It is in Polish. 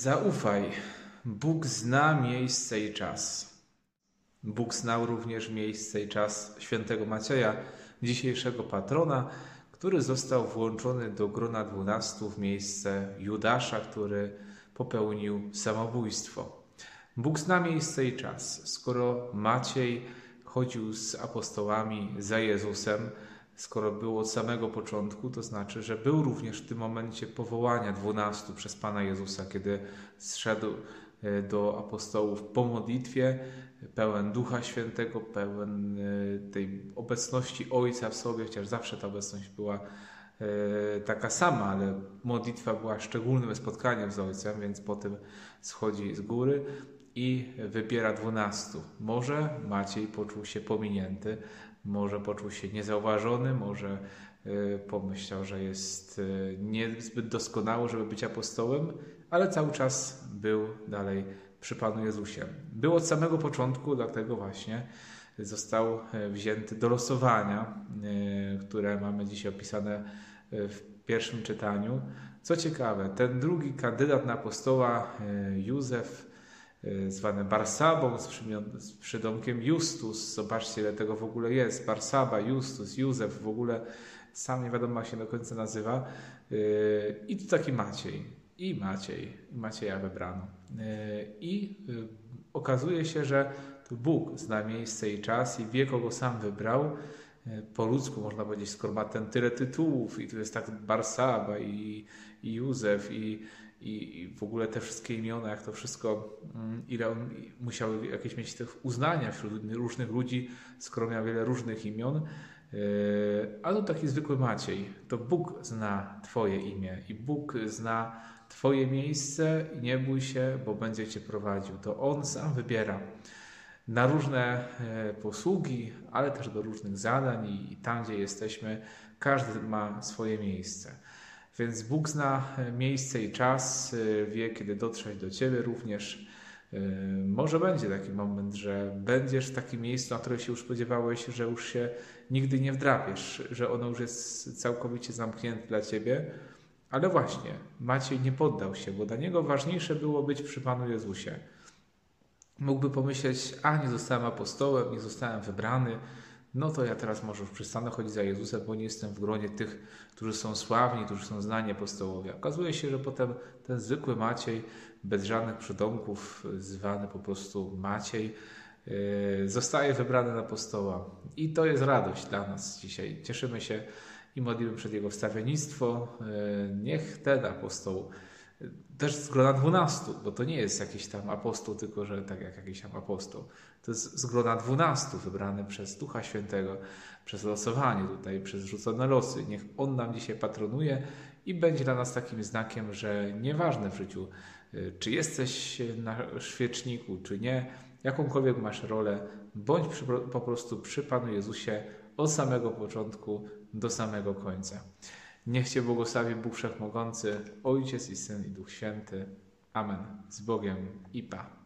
Zaufaj. Bóg zna miejsce i czas. Bóg znał również miejsce i czas świętego Macieja, dzisiejszego patrona, który został włączony do grona dwunastu w miejsce Judasza, który popełnił samobójstwo. Bóg zna miejsce i czas. Skoro Maciej chodził z apostołami za Jezusem, skoro był od samego początku, to znaczy, że był również w tym momencie powołania dwunastu przez Pana Jezusa, kiedy zszedł e, do apostołów po modlitwie, pełen Ducha Świętego, pełen e, tej obecności Ojca w sobie, chociaż zawsze ta obecność była e, taka sama, ale modlitwa była szczególnym spotkaniem z Ojcem, więc potem schodzi z góry i wybiera dwunastu. Może Maciej poczuł się pominięty, może poczuł się niezauważony, może y, pomyślał, że jest y, niezbyt doskonały, żeby być apostołem, ale cały czas był dalej przy Panu Jezusie. Był od samego początku, dlatego właśnie został y, wzięty do losowania, które mamy dzisiaj opisane w pierwszym czytaniu. Co ciekawe, ten drugi kandydat na apostoła, Józef, Y, zwany Barsabą z, przydomkiem Justus. Zobaczcie, ile tego w ogóle jest. Barsaba, Justus, Józef, w ogóle sam nie wiadomo, jak się do końca nazywa. Y, I tu taki Maciej. I Maciej. I Macieja wybrano. Y, I okazuje się, że Bóg zna miejsce i czas i wie, kogo sam wybrał. Po ludzku można powiedzieć, skoro ma ten tyle tytułów i tu jest tak Barsaba i, i Józef i i, w ogóle te wszystkie imiona, jak to wszystko, mm, ile on musiał jakieś mieć tych uznania wśród różnych ludzi, skoro miał wiele różnych imion. E, a to taki zwykły Maciej. To Bóg zna Twoje imię i Bóg zna Twoje miejsce i nie bój się, bo będzie Cię prowadził. To On sam wybiera na różne e, posługi, ale też do różnych zadań i tam, gdzie jesteśmy, każdy ma swoje miejsce. Więc Bóg zna e, miejsce i czas, e, wie, kiedy dotrzeć do Ciebie również. E, może będzie taki moment, że będziesz w takim miejscu, na które się już spodziewałeś, że już się nigdy nie wdrapiesz, że ono już jest całkowicie zamknięte dla Ciebie. Ale właśnie, Maciej nie poddał się, bo dla niego ważniejsze było być przy Panu Jezusie. Mógłby pomyśleć, a nie zostałem apostołem, nie zostałem wybrany, no to ja teraz może już przestanę chodzić za Jezusem, bo nie jestem w gronie tych, którzy są sławni, którzy są znani apostołowie. Okazuje się, że potem ten zwykły Maciej, bez żadnych przydomków, zwany po prostu Maciej, yy, zostaje wybrany na apostoła. I to jest radość dla nas dzisiaj. Cieszymy się i modlimy przed Jego wstawiennictwo. Yy, niech ten apostoł też z grona dwunastu, bo to nie jest jakiś tam apostoł, tylko że tak jak jakiś tam apostoł. To jest z grona dwunastu wybrany przez Ducha Świętego, przez losowanie tutaj, przez rzucone losy. Niech On nam dzisiaj patronuje i będzie dla nas takim znakiem, że nieważne w życiu, y, czy jesteś na świeczniku, czy nie, jakąkolwiek masz rolę, bądź przy, po prostu przy Panu Jezusie od samego początku do samego końca. Niech Cię błogosławi Bóg Wszechmogący, Ojciec i Syn i Duch Święty. Amen. Z Bogiem i Pa.